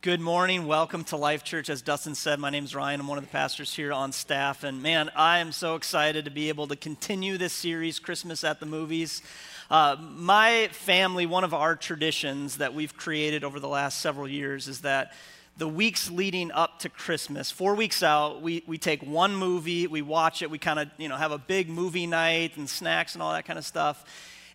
Good morning. Welcome to Life Church. As Dustin said, my name is Ryan. I'm one of the pastors here on staff. And man, I am so excited to be able to continue this series, Christmas at the Movies. Uh, my family, one of our traditions that we've created over the last several years is that the weeks leading up to Christmas, four weeks out, we, we take one movie, we watch it, we kind of, you know, have a big movie night and snacks and all that kind of stuff.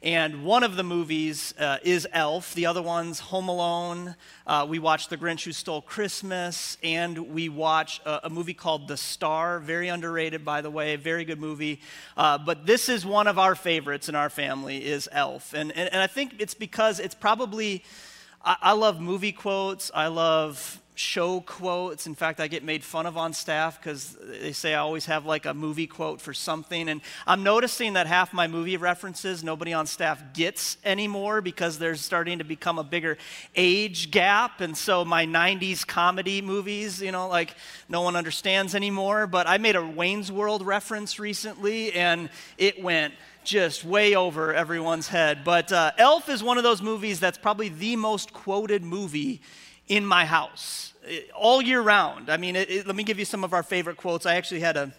And one of the movies uh, is Elf. The other one's Home Alone. Uh, we watch The Grinch Who Stole Christmas. And we watch a, a, movie called The Star. Very underrated, by the way. Very good movie. Uh, but this is one of our favorites in our family is Elf. And, and, and I think it's because it's probably, I, I love movie quotes. I love show quotes. In fact, I get made fun of on staff because they say I always have like a movie quote for something. And I'm noticing that half my movie references nobody on staff gets anymore because there's starting to become a bigger age gap. And so my 90s comedy movies, you know, like no one understands anymore. But I made a Wayne's World reference recently and it went just way over everyone's head. But uh, Elf is one of those movies that's probably the most quoted movie in my house all year round. I mean, it, it, let me give you some of our favorite quotes. I actually had to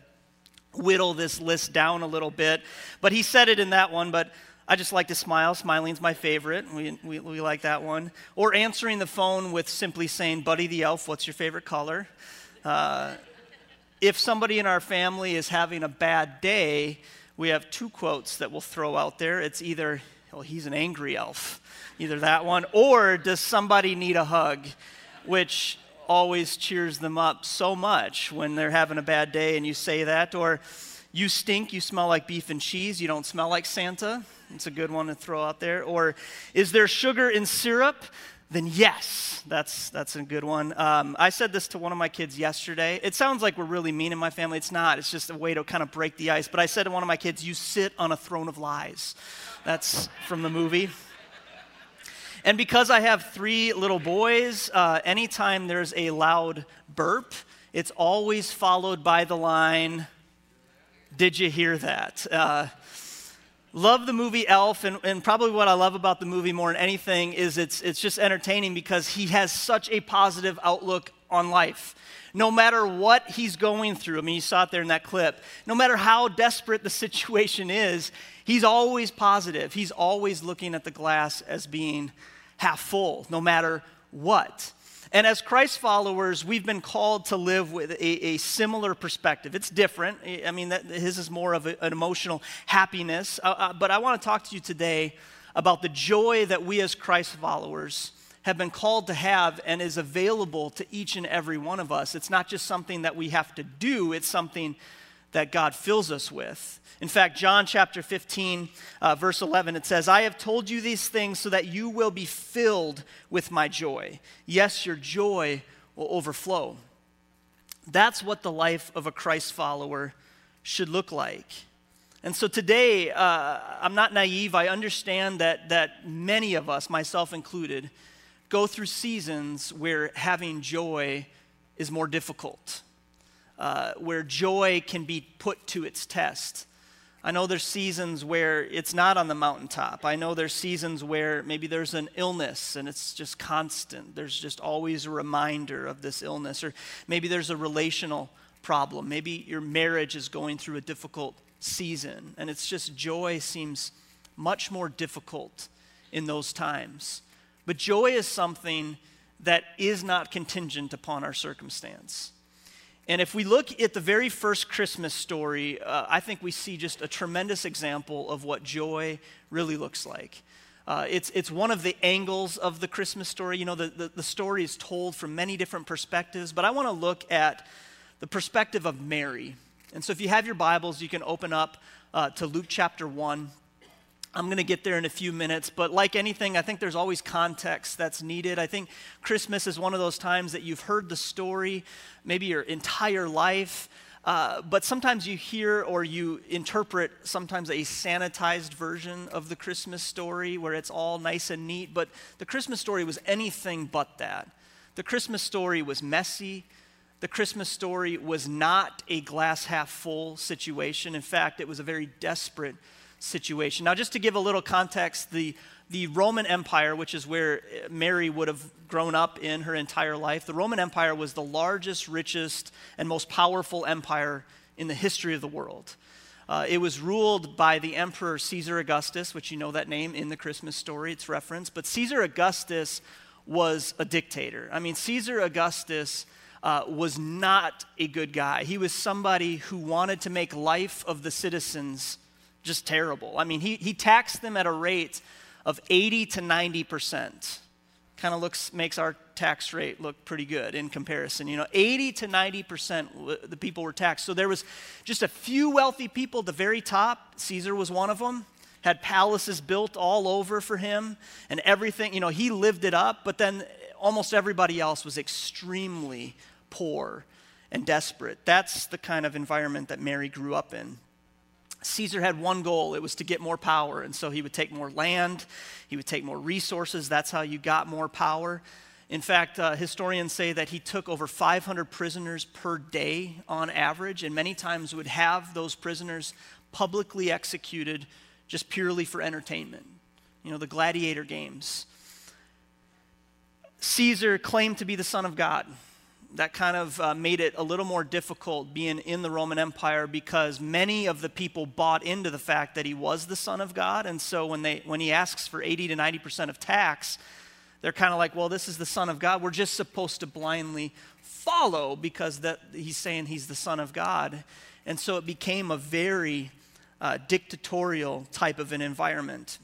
whittle this list down a little bit, but he said it in that one, but I just like to smile. Smiling's my favorite. We, we, we like that one. Or answering the phone with simply saying, Buddy the Elf, what's your favorite color? Uh, if somebody in our family is having a bad day, we have two quotes that we'll throw out there. It's either, well, he's an angry elf either that one, or does somebody need a hug? Which always cheers them up so much when they're having a bad day and you say that. Or you stink, you smell like beef and cheese, you don't smell like Santa. It's a good one to throw out there. Or is there sugar in syrup? Then yes, that's, that's a good one. Um, I said this to one of my kids yesterday. It sounds like we're really mean in my family. It's not, it's just a way to kind of break the ice. But I said to one of my kids, You sit on a throne of lies. That's from the movie. And because I have three little boys, uh, anytime there's a loud burp, it's always followed by the line, Did you hear that? Uh, love the movie Elf, and, and, probably what I love about the movie more than anything is it's, it's just entertaining because he has such a positive outlook on life. No matter what he's going through, I mean, you saw it there in that clip, no matter how desperate the situation is, he's always positive. He's always looking at the glass as being half full, no matter what. And as Christ followers, we've been called to live with a, a similar perspective. It's different. I mean, that, his is more of a, an emotional happiness. Uh, uh, but I want to talk to you today about the joy that we as Christ followers have been called to have and is available to each and every one of us. It's not just something that we have to do, it's something that God fills us with. In fact, John chapter 15, uh, verse 11, it says, I have told you these things so that you will be filled with my joy. Yes, your joy will overflow. That's what the life of a Christ follower should look like. And so today, uh, I'm not naive. I understand that, that many of us, myself included, go through seasons where having joy is more difficult uh, where joy can be put to its test. I know there's seasons where it's not on the mountaintop. I know there's seasons where maybe there's an illness and it's just constant. There's just always a reminder of this illness. Or maybe there's a relational problem. Maybe your marriage is going through a difficult season and it's just joy seems much more difficult in those times. But joy is something that is not contingent upon our circumstance. And if we look at the very first Christmas story, uh, I think we see just a tremendous example of what joy really looks like. Uh, it's, it's one of the angles of the Christmas story. You know, the, the, the story is told from many different perspectives, but I want to look at the perspective of Mary. And so if you have your Bibles, you can open up uh, to Luke chapter 1. I'm going to get there in a few minutes, but like anything, I think there's always context that's needed. I think Christmas is one of those times that you've heard the story maybe your entire life, uh, but sometimes you hear or you interpret sometimes a sanitized version of the Christmas story where it's all nice and neat, but the Christmas story was anything but that. The Christmas story was messy. The Christmas story was not a glass half full situation. In fact, it was a very desperate situation. Now, just to give a little context, the, the Roman Empire, which is where Mary would have grown up in her entire life, the Roman Empire was the largest, richest, and most powerful empire in the history of the world. Uh, it was ruled by the Emperor Caesar Augustus, which you know that name in the Christmas story, it's referenced. But Caesar Augustus was a dictator. I mean, Caesar Augustus uh, was not a good guy. He was somebody who wanted to make life of the citizens just terrible. I mean, he, he taxed them at a rate of 80 to 90 percent. Kind of looks makes our tax rate look pretty good in comparison. You know, 80 to 90 percent the people were taxed. So there was just a few wealthy people at the very top. Caesar was one of them. Had palaces built all over for him and everything. You know, he lived it up. But then almost everybody else was extremely poor and desperate. That's the kind of environment that Mary grew up in. Caesar had one goal it was to get more power. And so he would take more land, he would take more resources. That's how you got more power. In fact, uh, historians say that he took over 500 prisoners per day on average, and many times would have those prisoners publicly executed just purely for entertainment. You know, the gladiator games. Caesar claimed to be the Son of God that kind of uh, made it a little more difficult being in the Roman Empire because many of the people bought into the fact that he was the Son of God. And so when, they, when he asks for 80 to 90% of tax, they're kind of like, well, this is the Son of God. We're just supposed to blindly follow because that, he's saying he's the Son of God. And so it became a very uh, dictatorial type of an environment.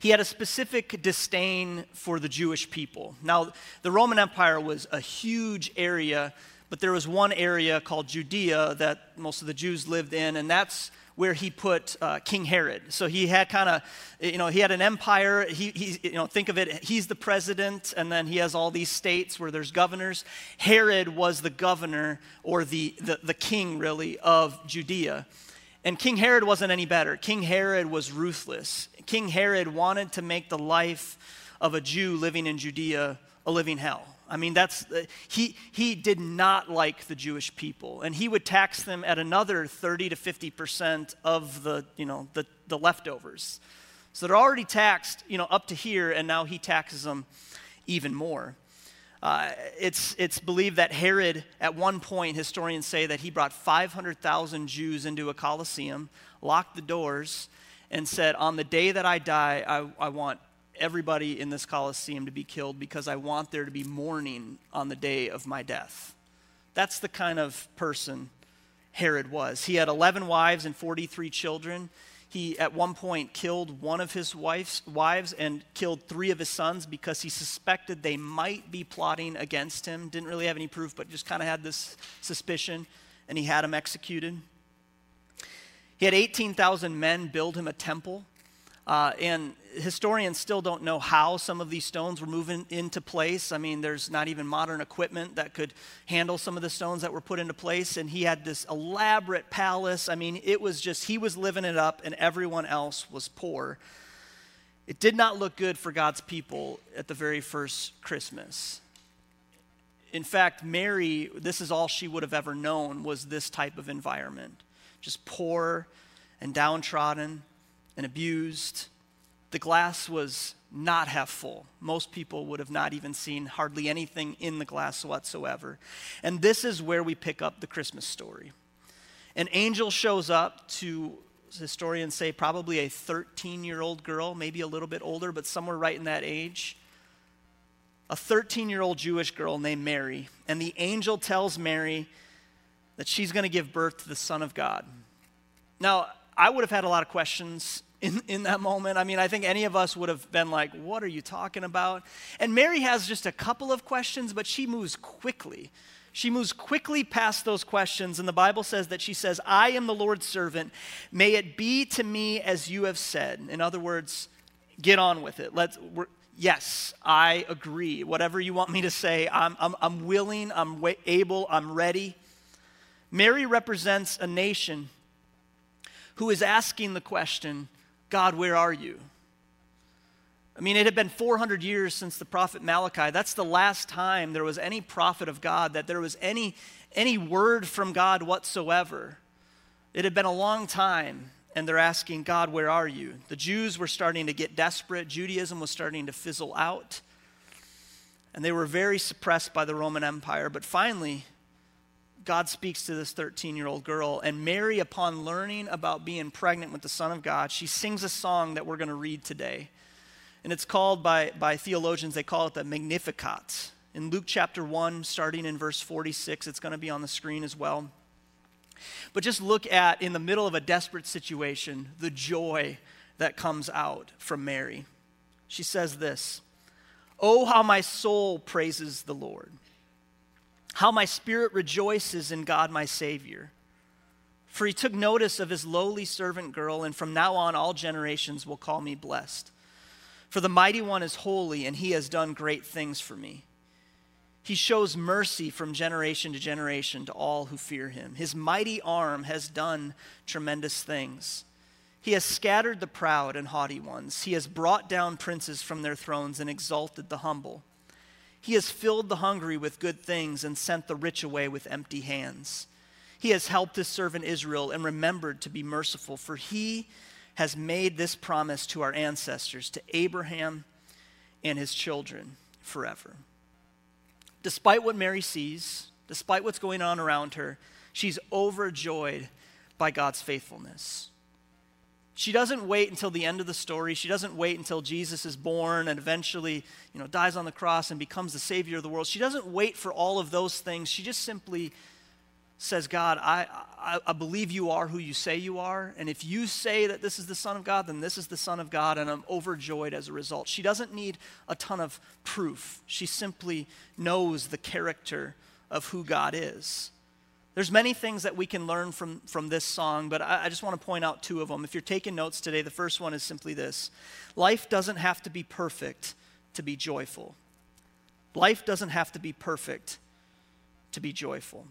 He had a specific disdain for the Jewish people. Now, the Roman Empire was a huge area, but there was one area called Judea that most of the Jews lived in, and that's where he put uh, King Herod. So he had kind of, you know, he had an empire. He, he, you know, think of it, he's the president, and then he has all these states where there's governors. Herod was the governor, or the, the, the king, really, of Judea. And King Herod wasn't any better. King Herod was ruthless. King Herod wanted to make the life of a Jew living in Judea a living hell. I mean, that's, uh, he, he did not like the Jewish people, and he would tax them at another 30 to 50% of the, you know, the, the leftovers. So they're already taxed, you know, up to here, and now he taxes them even more. Uh, it's, it's believed that Herod, at one point, historians say that he brought 500,000 Jews into a Colosseum, locked the doors, and said, On the day that I die, I, I want everybody in this Colosseum to be killed because I want there to be mourning on the day of my death. That's the kind of person Herod was. He had 11 wives and 43 children. He, at one point, killed one of his wife's, wives and killed three of his sons because he suspected they might be plotting against him. Didn't really have any proof, but just kind of had this suspicion, and he had them executed. He had 18,000 men build him a temple. Uh, and historians still don't know how some of these stones were moving into place. I mean, there's not even modern equipment that could handle some of the stones that were put into place. And he had this elaborate palace. I mean, it was just, he was living it up, and everyone else was poor. It did not look good for God's people at the very first Christmas. In fact, Mary, this is all she would have ever known, was this type of environment. Just poor and downtrodden and abused. The glass was not half full. Most people would have not even seen hardly anything in the glass whatsoever. And this is where we pick up the Christmas story. An angel shows up to, historians say, probably a 13 year old girl, maybe a little bit older, but somewhere right in that age. A 13 year old Jewish girl named Mary. And the angel tells Mary that she's going to give birth to the Son of God. Now, I would have had a lot of questions in, in that moment. I mean, I think any of us would have been like, What are you talking about? And Mary has just a couple of questions, but she moves quickly. She moves quickly past those questions, and the Bible says that she says, I am the Lord's servant. May it be to me as you have said. In other words, get on with it. Let's, yes, I agree. Whatever you want me to say, I'm, I'm, I'm willing, I'm able, I'm ready. Mary represents a nation who is asking the question, God, where are you? I mean, it had been 400 years since the prophet Malachi. That's the last time there was any prophet of God, that there was any, any word from God whatsoever. It had been a long time. and they're asking, God, where are you? The Jews were starting to get desperate, Judaism was starting to fizzle out, and they were very suppressed by the Roman Empire. But finally, God speaks to this 13 year old girl, and Mary, upon learning about being pregnant with the Son of God, she sings a song that we're going to read today. And it's called by, by theologians, they call it the Magnificat. In Luke chapter 1, starting in verse 46, it's going to be on the screen as well. But just look at, in the middle of a desperate situation, the joy that comes out from Mary. She says this Oh, how my soul praises the Lord, how my spirit rejoices in God my Savior. For he took notice of his lowly servant girl, and from now on all generations will call me blessed. For the mighty one is holy, and he has done great things for me. He shows mercy from generation to generation to all who fear him. His mighty arm has done tremendous things. He has scattered the proud and haughty ones. He has brought down princes from their thrones and exalted the humble. He has filled the hungry with good things and sent the rich away with empty hands. He has helped his servant Israel and remembered to be merciful, for he has made this promise to our ancestors, to Abraham and his children forever despite what Mary sees, despite what's going on around her, she's overjoyed by God's faithfulness. She doesn't wait until the end of the story. She doesn't wait until Jesus is born and eventually, you know, dies on the cross and becomes the savior of the world. She doesn't wait for all of those things. She just simply says, God, I, I, I, believe you are who you say you are. And if you say that this is the Son of God, then this is the Son of God, and I'm overjoyed as a result. She doesn't need a ton of proof. She simply knows the character of who God is. There's many things that we can learn from, from this song, but I, I just want to point out two of them. If you're taking notes today, the first one is simply this Life doesn't have to be perfect to be joyful. Life doesn't have to be perfect to be joyful.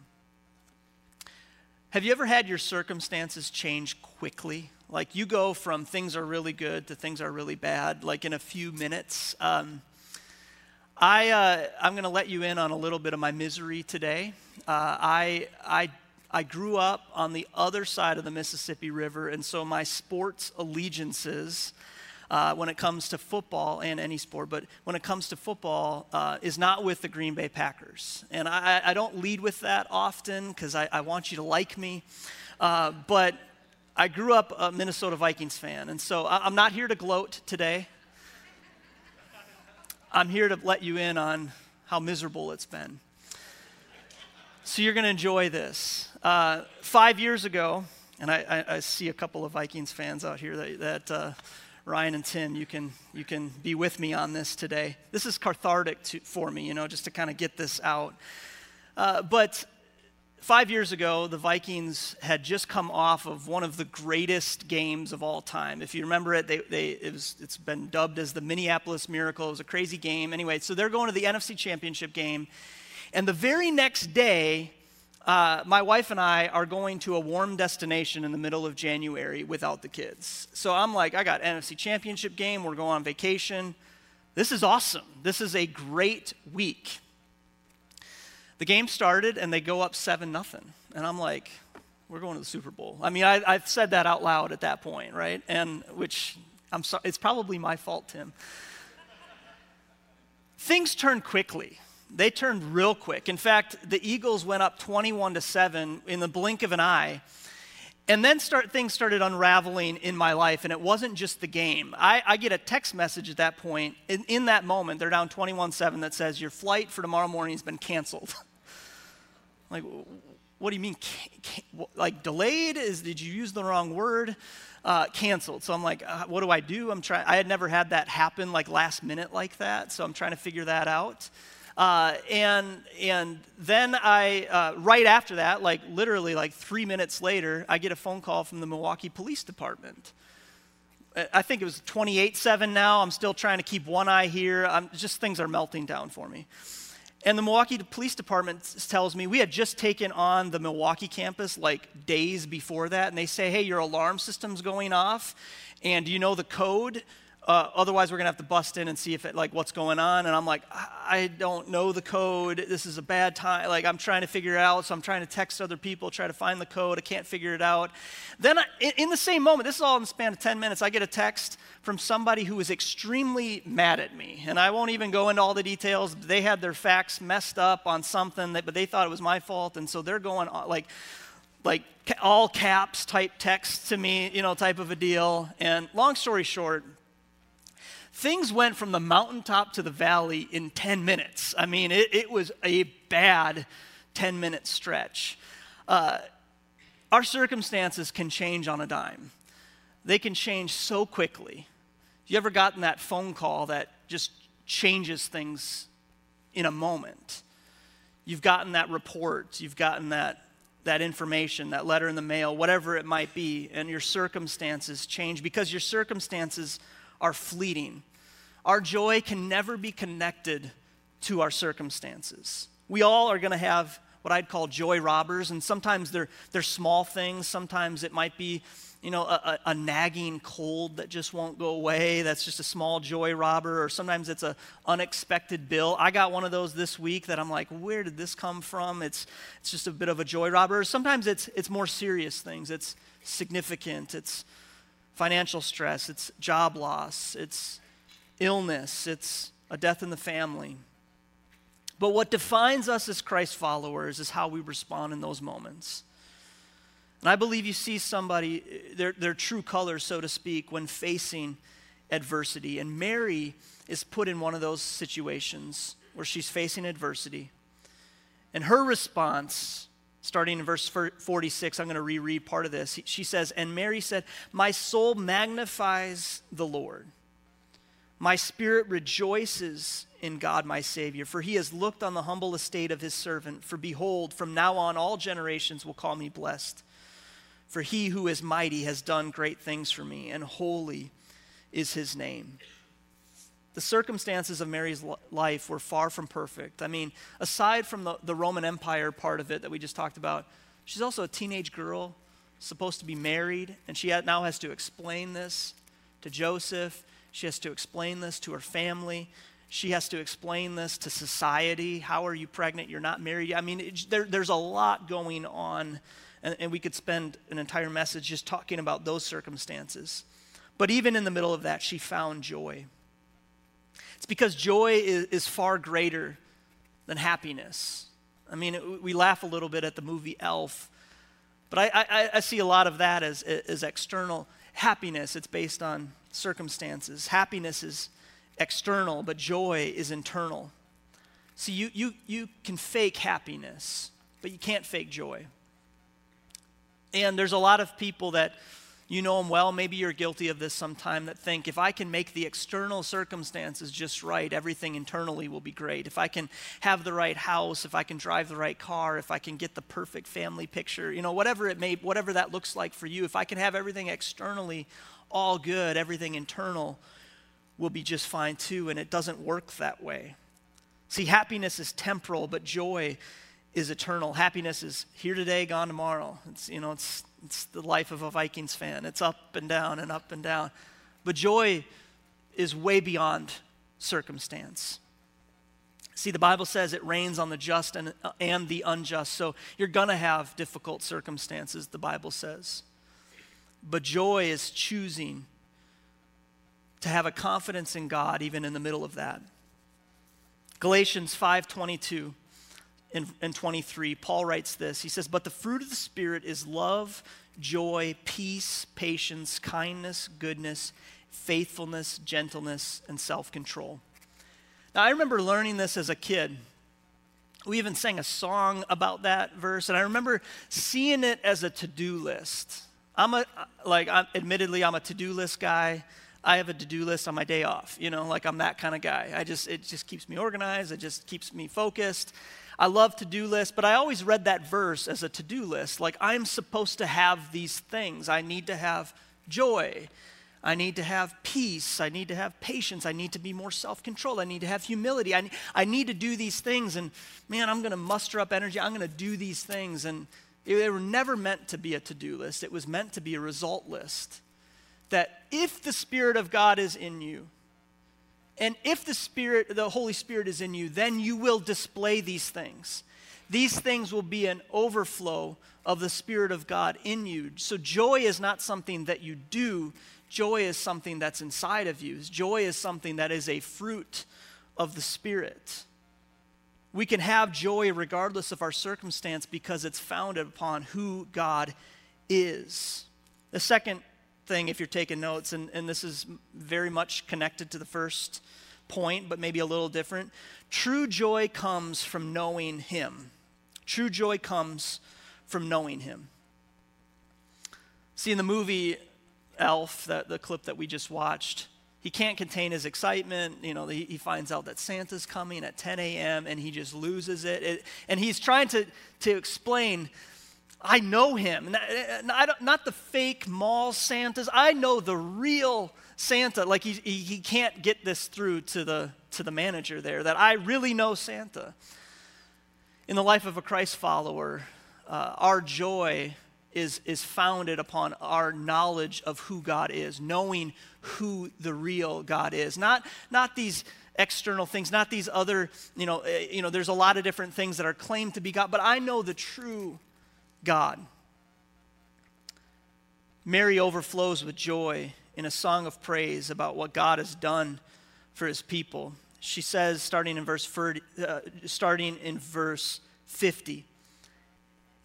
Have you ever had your circumstances change quickly? Like you go from things are really good to things are really bad, like in a few minutes. Um, I, uh, I'm going to let you in on a little bit of my misery today. Uh, I, I, I grew up on the other side of the Mississippi River, and so my sports allegiances uh, when it comes to football and any sport, but when it comes to football, uh, is not with the Green Bay Packers. And I, I don't lead with that often because I, I, want you to like me. Uh, but I grew up a Minnesota Vikings fan, and so I'm not here to gloat today. I'm here to let you in on how miserable it's been. So you're going to enjoy this. Uh, five years ago, and I, I, I, see a couple of Vikings fans out here that, that uh, Ryan and Tim, you can, you can be with me on this today. This is cathartic to, for me, you know, just to kind of get this out. Uh, but five years ago, the Vikings had just come off of one of the greatest games of all time. If you remember it, they, they, it it's been dubbed as the Minneapolis Miracle. It was a crazy game. Anyway, so they're going to the NFC Championship game. And the very next day, uh, my wife and I are going to a warm destination in the middle of January without the kids. So I'm like, I got NFC Championship game. We're going on vacation. This is awesome. This is a great week. The game started and they go up 7 nothing, And I'm like, we're going to the Super Bowl. I mean, I, I said that out loud at that point, right? And which I'm sorry, it's probably my fault, Tim. Things turned quickly they turned real quick. In fact, the Eagles went up 21 to 7 in the blink of an eye. And then start, things started unraveling in my life, and it wasn't just the game. I, I get a text message at that point. In, in that moment, they're down 21 7 that says, Your flight for tomorrow morning has been canceled. like, what do you mean, like delayed? Is did you use the wrong word? Uh, canceled. So I'm like, uh, what do I do? I'm trying. I had never had that happen like last minute like that, so I'm trying to figure that out. Uh, and, and then I, uh, right after that, like literally like three minutes later, I get a phone call from the Milwaukee Police Department. I think it was 28 7 now. I'm still trying to keep one eye here. I'm, just things are melting down for me. And the Milwaukee Police Department tells me we had just taken on the Milwaukee campus like days before that. And they say, hey, your alarm system's going off. And do you know the code? Uh, otherwise we're gonna have to bust in and see if it like what's going on. And i'm like i don't know the code. This is a bad time. Like i'm trying to figure it out. So i'm trying to text other people try to find the code. I can't figure it out. Then I, in, in the same moment this is all in the span of 10 minutes i get a text from somebody who is extremely mad at me. And i won't even go into all the details. They had their facts messed up on something that, but they thought it was my fault. And so they're going uh, like like all caps type text to me, you know, type of a deal. And long story short, things went from the mountaintop to the valley in 10 minutes. I mean, it, it was a bad 10 minute stretch. Uh, our circumstances can change on a dime, they can change so quickly. You ever gotten that phone call that just changes things in a moment? You've gotten that report, you've gotten that that information, that letter in the mail, whatever it might be, and your circumstances change because your circumstances are fleeting. Our joy can never be connected to our circumstances. We all are going to have what I'd call joy robbers, and sometimes they're, they're small things. Sometimes it might be, you know, a, a, nagging cold that just won't go away. That's just a small joy robber, or sometimes it's an unexpected bill. I got one of those this week that I'm like, where did this come from? It's, it's just a bit of a joy robber. Sometimes it's, it's more serious things. It's significant. It's financial stress. It's job loss. It's illness, it's a death in the family. But what defines us as Christ followers is how we respond in those moments. And I believe you see somebody, their, their true colors, so to speak, when facing adversity. And Mary is put in one of those situations where she's facing adversity. And her response, starting in verse 46, I'm going to reread part of this. She says, And Mary said, My soul magnifies the Lord my spirit rejoices in God my Savior, for he has looked on the humble estate of his servant. For behold, from now on all generations will call me blessed. For he who is mighty has done great things for me, and holy is his name. The circumstances of Mary's life were far from perfect. I mean, aside from the, the Roman Empire part of it that we just talked about, she's also a teenage girl, supposed to be married, and she now has to explain this to Joseph she has to explain this to her family. She has to explain this to society. How are you pregnant? You're not married. I mean, it, there, there's a lot going on, and, and we could spend an entire message just talking about those circumstances. But even in the middle of that, she found joy. It's because joy is, is far greater than happiness. I mean, it, we laugh a little bit at the movie Elf, but I, I, I see a lot of that as, as external happiness. It's based on circumstances. Happiness is external, but joy is internal. See, you, you, you can fake happiness, but you can't fake joy. And there's a lot of people that you know them well, maybe you're guilty of this sometime, that think if I can make the external circumstances just right, everything internally will be great. If I can have the right house, if I can drive the right car, if I can get the perfect family picture, you know, whatever it may, whatever that looks like for you, if I can have everything externally all good, everything internal will be just fine too, and it doesn't work that way. See, happiness is temporal, but joy is eternal. Happiness is here today, gone tomorrow. It's, you know, it's, it's the life of a Vikings fan. It's up and down and up and down. But joy is way beyond circumstance. See, the Bible says it rains on the just and, uh, and the unjust. So you're going to have difficult circumstances, the Bible says. But joy is choosing to have a confidence in God even in the middle of that. Galatians 5:22 and 23, Paul writes this. He says, But the fruit of the Spirit is love, joy, peace, patience, kindness, goodness, faithfulness, gentleness, and self control. Now, I remember learning this as a kid. We even sang a song about that verse, and I remember seeing it as a to do list. I'm a, like, I'm, admittedly, I'm a to do list guy. I have a to do list on my day off, you know, like I'm that kind of guy. I just, it just keeps me organized, it just keeps me focused. I love to do lists, but I always read that verse as a to do list. Like, I'm supposed to have these things. I need to have joy. I need to have peace. I need to have patience. I need to be more self controlled. I need to have humility. I, I need to do these things. And man, I'm going to muster up energy. I'm going to do these things. And they were never meant to be a to do list, it was meant to be a result list. that if the Spirit of God is in you, and if the Spirit, the Holy Spirit is in you, then you will display these things. These things will be an overflow of the Spirit of God in you. So joy is not something that you do, joy is something that's inside of you. Joy is something that is a fruit of the Spirit. We can have joy regardless of our circumstance because it's founded upon who God is. The second thing, if you're taking notes, and, and this is very much connected to the first point, but maybe a little different. True joy comes from knowing Him. True joy comes from knowing Him. See, in the movie Elf, that, the clip that we just watched, he can't contain his excitement. You know, he, he finds out that Santa's coming at 10 a.m. and he just loses it. it and he's trying to, to explain I know him. Not, the fake mall Santas. I know the real Santa. Like he, he, can't get this through to the, to the manager there that I really know Santa. In the life of a Christ follower, uh, our joy is, is founded upon our knowledge of who God is, knowing who the real God is. Not, not these external things, not these other, you know, uh, you know, there's a lot of different things that are claimed to be God, but I know the true God. Mary overflows with joy in a song of praise about what God has done for his people. She says, starting in verse, 30, uh, starting in verse 50,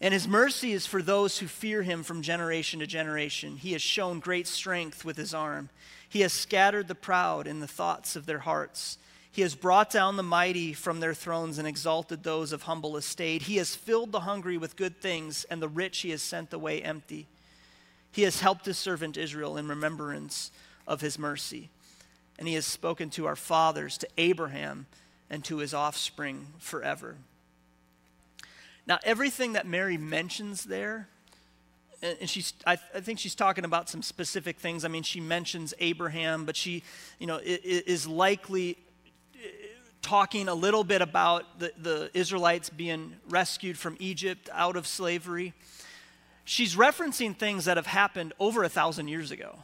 and his mercy is for those who fear him from generation to generation. He has shown great strength with his arm. He has scattered the proud in the thoughts of their hearts. He has brought down the mighty from their thrones and exalted those of humble estate. He has filled the hungry with good things, and the rich he has sent away empty. He has helped his servant Israel in remembrance of his mercy. And he has spoken to our fathers, to Abraham, and to his offspring forever. Now, everything that Mary mentions there, and she's I, I, think she's talking about some specific things i mean she mentions abraham but she you know is likely talking a little bit about the, the Israelites being rescued from Egypt out of slavery. She's referencing things that have happened over a thousand years ago.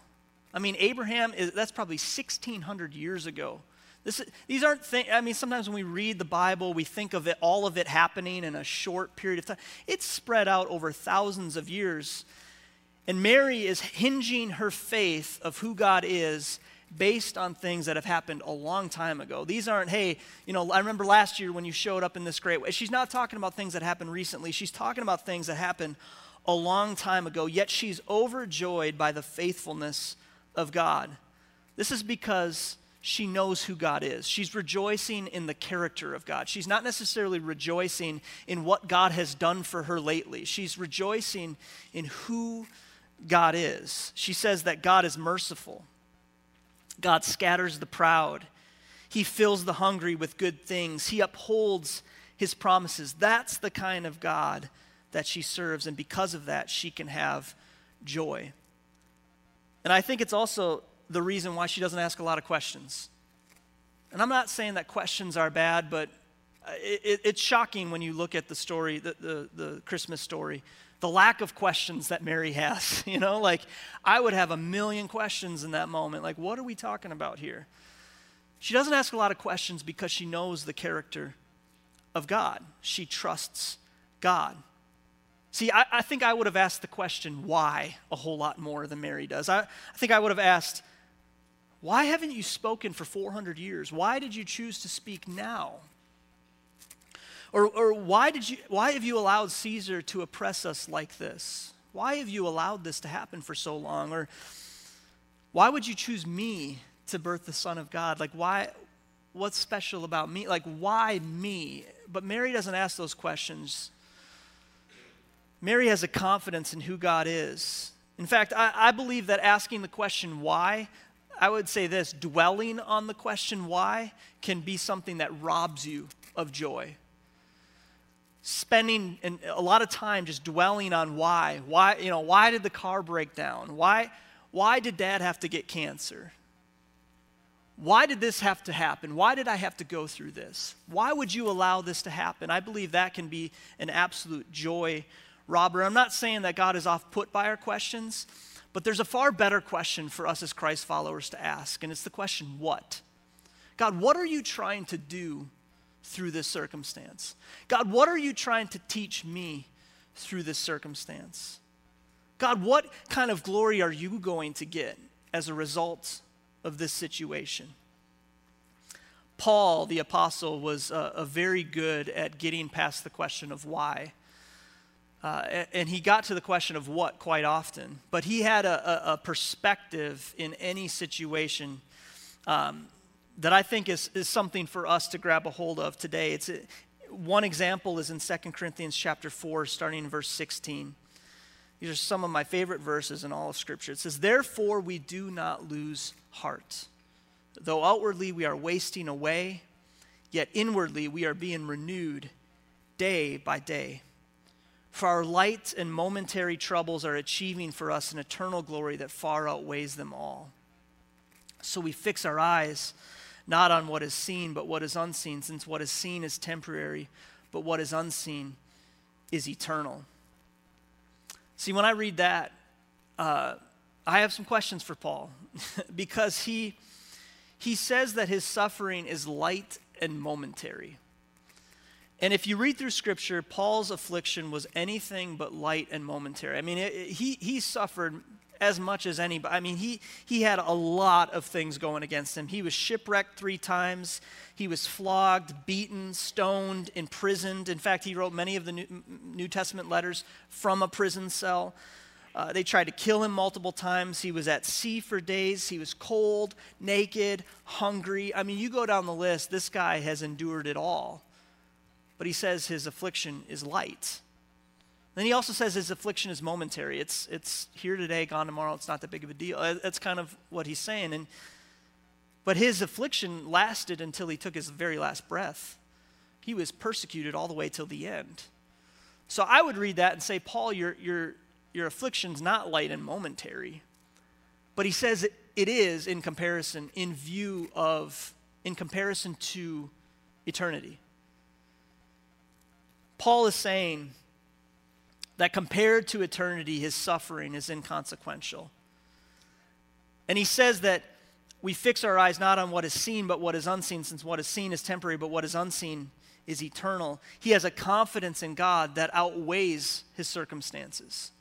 I mean, Abraham, is, that's probably 1,600 years ago. This, these aren't things, I mean, sometimes when we read the Bible, we think of it, all of it happening in a short period of time. It's spread out over thousands of years. And Mary is hinging her faith of who God is based on things that have happened a long time ago. These aren't, hey, you know, I remember last year when you showed up in this great way. She's not talking about things that happened recently. She's talking about things that happened a long time ago, yet she's overjoyed by the faithfulness of God. This is because she knows who God is. She's rejoicing in the character of God. She's not necessarily rejoicing in what God has done for her lately. She's rejoicing in who God is. She says that God is merciful. God scatters the proud. He fills the hungry with good things. He upholds his promises. That's the kind of God that she serves, and because of that, she can have joy. And I think it's also the reason why she doesn't ask a lot of questions. And I'm not saying that questions are bad, but uh, it, it, it's shocking when you look at the story, the, the, the Christmas story, the lack of questions that Mary has. You know, like I would have a million questions in that moment. Like, what are we talking about here? She doesn't ask a lot of questions because she knows the character of God. She trusts God. See, I, I, think I would have asked the question why a whole lot more than Mary does. I, I think I would have asked, why haven't you spoken for 400 years? Why did you choose to speak now? Or, or why, did you, why have you allowed Caesar to oppress us like this? Why have you allowed this to happen for so long? Or why would you choose me to birth the Son of God? Like, why? What's special about me? Like, why me? But Mary doesn't ask those questions. Mary has a confidence in who God is. In fact, I, I believe that asking the question why, I would say this dwelling on the question why can be something that robs you of joy spending a lot of time just dwelling on why. Why, you know, why did the car break down? Why, why did dad have to get cancer? Why did this have to happen? Why did I have to go through this? Why would you allow this to happen? I believe that can be an absolute joy robber. I'm not saying that God is off put by our questions, But there's a far better question for us as Christ followers to ask, and it's the question, what? God, what are you trying to do through this circumstance? God, what are you trying to teach me through this circumstance? God, what kind of glory are you going to get as a result of this situation? Paul, the apostle, was uh, a very good at getting past the question of why. Uh, and he got to the question of what quite often. But he had a, a, perspective in any situation um, that I think is, is something for us to grab a hold of today. It's a, one example is in 2 Corinthians chapter 4, starting in verse 16. These are some of my favorite verses in all of Scripture. It says, Therefore we do not lose heart. Though outwardly we are wasting away, yet inwardly we are being renewed day by day. For our light and momentary troubles are achieving for us an eternal glory that far outweighs them all. So we fix our eyes not on what is seen, but what is unseen, since what is seen is temporary, but what is unseen is eternal. See, when I read that, uh, I have some questions for Paul because he he says that his suffering is light and momentary. And if you read through scripture, Paul's affliction was anything but light and momentary. I mean, it, it, he, he suffered as much as anybody. I mean, he, he had a lot of things going against him. He was shipwrecked three times, he was flogged, beaten, stoned, imprisoned. In fact, he wrote many of the New, New Testament letters from a prison cell. Uh, they tried to kill him multiple times. He was at sea for days. He was cold, naked, hungry. I mean, you go down the list, this guy has endured it all. But he says his affliction is light. Then he also says his affliction is momentary. It's, it's here today, gone tomorrow. It's not that big of a deal. Uh, that's kind of what he's saying. And, but his affliction lasted until he took his very last breath. He was persecuted all the way till the end. So I would read that and say, Paul, you're, you're, your affliction's not light and momentary. But he says it, it is in comparison, in view of, in comparison to eternity. Paul is saying that compared to eternity, his suffering is inconsequential. And he says that we fix our eyes not on what is seen, but what is unseen, since what is seen is temporary, but what is unseen is eternal. He has a confidence in God that outweighs his circumstances.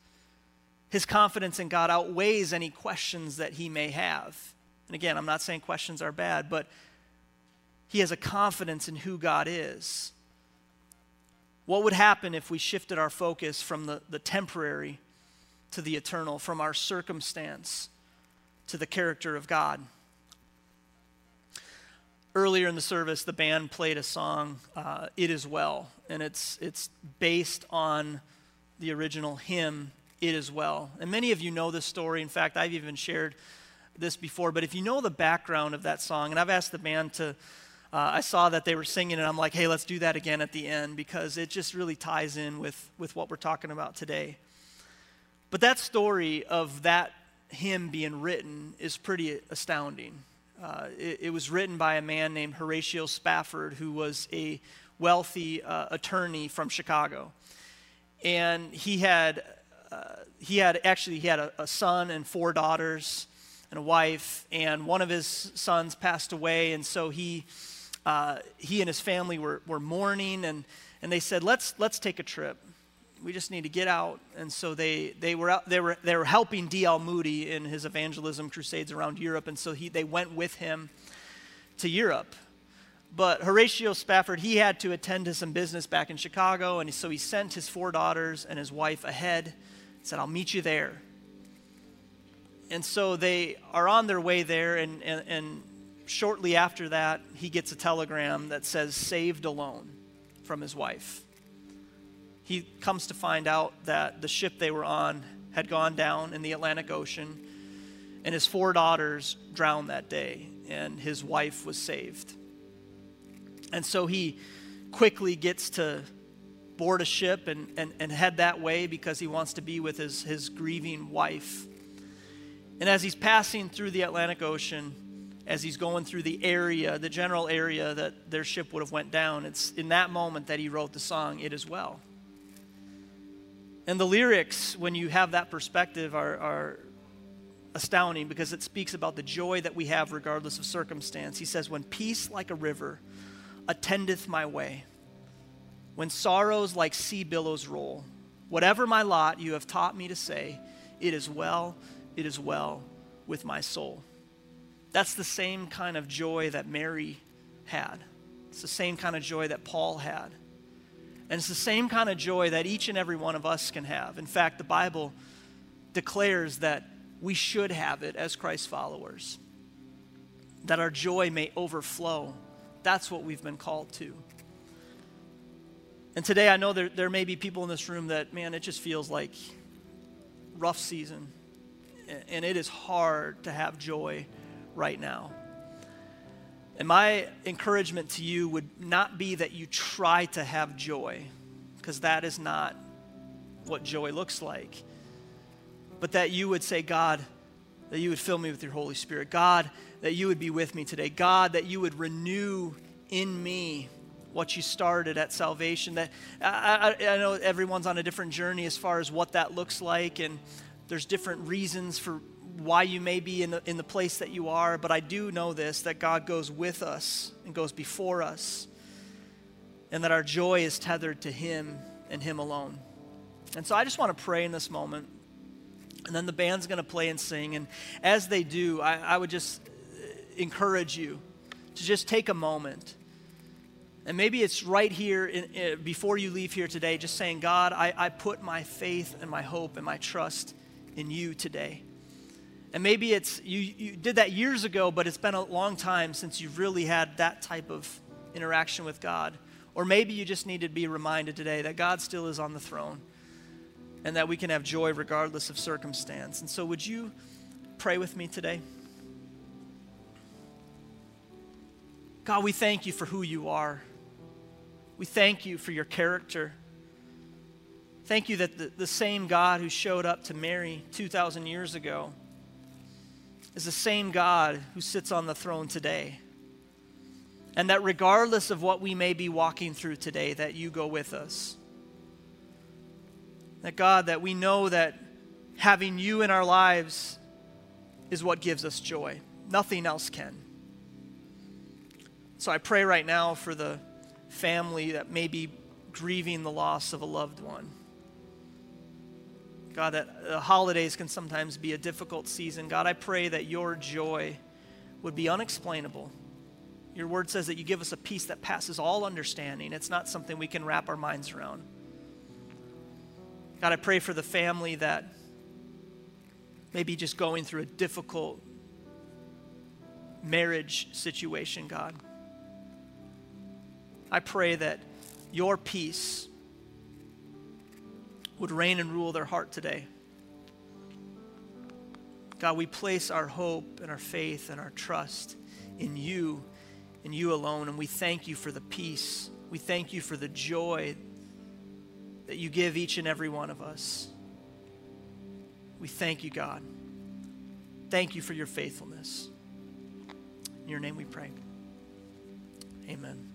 His confidence in God outweighs any questions that he may have. And again, I'm not saying questions are bad, but he has a confidence in who God is. What would happen if we shifted our focus from the, the temporary to the eternal, from our circumstance to the character of God? Earlier in the service, the band played a song, uh, It Is Well, and it's, it's based on the original hymn It Is Well. And many of you know this story. In fact, I've even shared this before. But if you know the background of that song, and I've asked the band to, uh, I saw that they were singing, and I'm like, hey, let's do that again at the end because it just really ties in with, with what we're talking about today. But that story of that hymn being written is pretty astounding. Uh, it, it, was written by a man named Horatio Spafford, who was a wealthy uh, attorney from Chicago. And he had uh, he had actually he had a, a, son and four daughters and a wife, and one of his sons passed away, and so he uh, he and his family were, were mourning, and and they said let's let's take a trip. We just need to get out, and so they they were out, they were they were helping D.L. Moody in his evangelism crusades around Europe, and so he they went with him to Europe. But Horatio Spafford, he had to attend to some business back in Chicago, and so he sent his four daughters and his wife ahead said, I'll meet you there. And so they are on their way there, and, and, and shortly after that, he gets a telegram that says, saved alone from his wife. He comes to find out that the ship they were on had gone down in the Atlantic Ocean, and his four daughters drowned that day, and his wife was saved. And so he quickly gets to board a ship and, and, and head that way because he wants to be with his, his grieving wife. And as he's passing through the Atlantic Ocean, as he's going through the area, the general area that their ship would have went down, it's in that moment that he wrote the song, It Is Well. And the lyrics, when you have that perspective, are, are astounding because it speaks about the joy that we have regardless of circumstance. He says, When peace like a river attendeth my way, when sorrows like sea billows roll, whatever my lot, you have taught me to say, It is well, it is well with my soul. That's the same kind of joy that Mary had. It's the same kind of joy that Paul had. And it's the same kind of joy that each and every one of us can have. In fact, the Bible declares that we should have it as Christ followers, that our joy may overflow. That's what we've been called to. And today, I know there, there may be people in this room that, man, it just feels like rough season. And it is hard to have joy right now. And my encouragement to you would not be that you try to have joy, because that is not what joy looks like but that you would say, God, that you would fill me with your Holy Spirit. God, that you would be with me today. God, that you would renew in me what you started at salvation. That I, I, I, know everyone's on a different journey as far as what that looks like, and there's different reasons for why you may be in the, in the place that you are. But I do know this that God goes with us and goes before us, and that our joy is tethered to Him and Him alone. And so I just want to pray in this moment and then the band's going to play and sing. And as they do, I, I would just uh, encourage you to just take a moment. And maybe it's right here in, in, before you leave here today, just saying, God, I, I put my faith and my hope and my trust in you today. And maybe it's you, you did that years ago, but it's been a long time since you've really had that type of interaction with God. Or maybe you just need to be reminded today that God still is on the throne and that we can have joy regardless of circumstance. And so, would you pray with me today? God, we thank you for who you are. We thank you for your character. Thank you that the, the same God who showed up to Mary 2,000 years ago is the same God who sits on the throne today. And that regardless of what we may be walking through today, that you go with us. That God, that we know that having you in our lives is what gives us joy. Nothing else can. So I pray right now for the family that may be grieving the loss of a loved one. God, that the holidays can sometimes be a difficult season. God, I pray that your joy would be unexplainable. Your word says that you give us a peace that passes all understanding. It's not something we can wrap our minds around. God, I pray for the family that may be just going through a difficult marriage situation, God. I pray that your peace would reign and rule their heart today. God, we place our hope and our faith and our trust in you and you alone, and we thank you for the peace. We thank you for the joy that you give each and every one of us. We thank you, God. Thank you for your faithfulness. In your name we pray. Amen.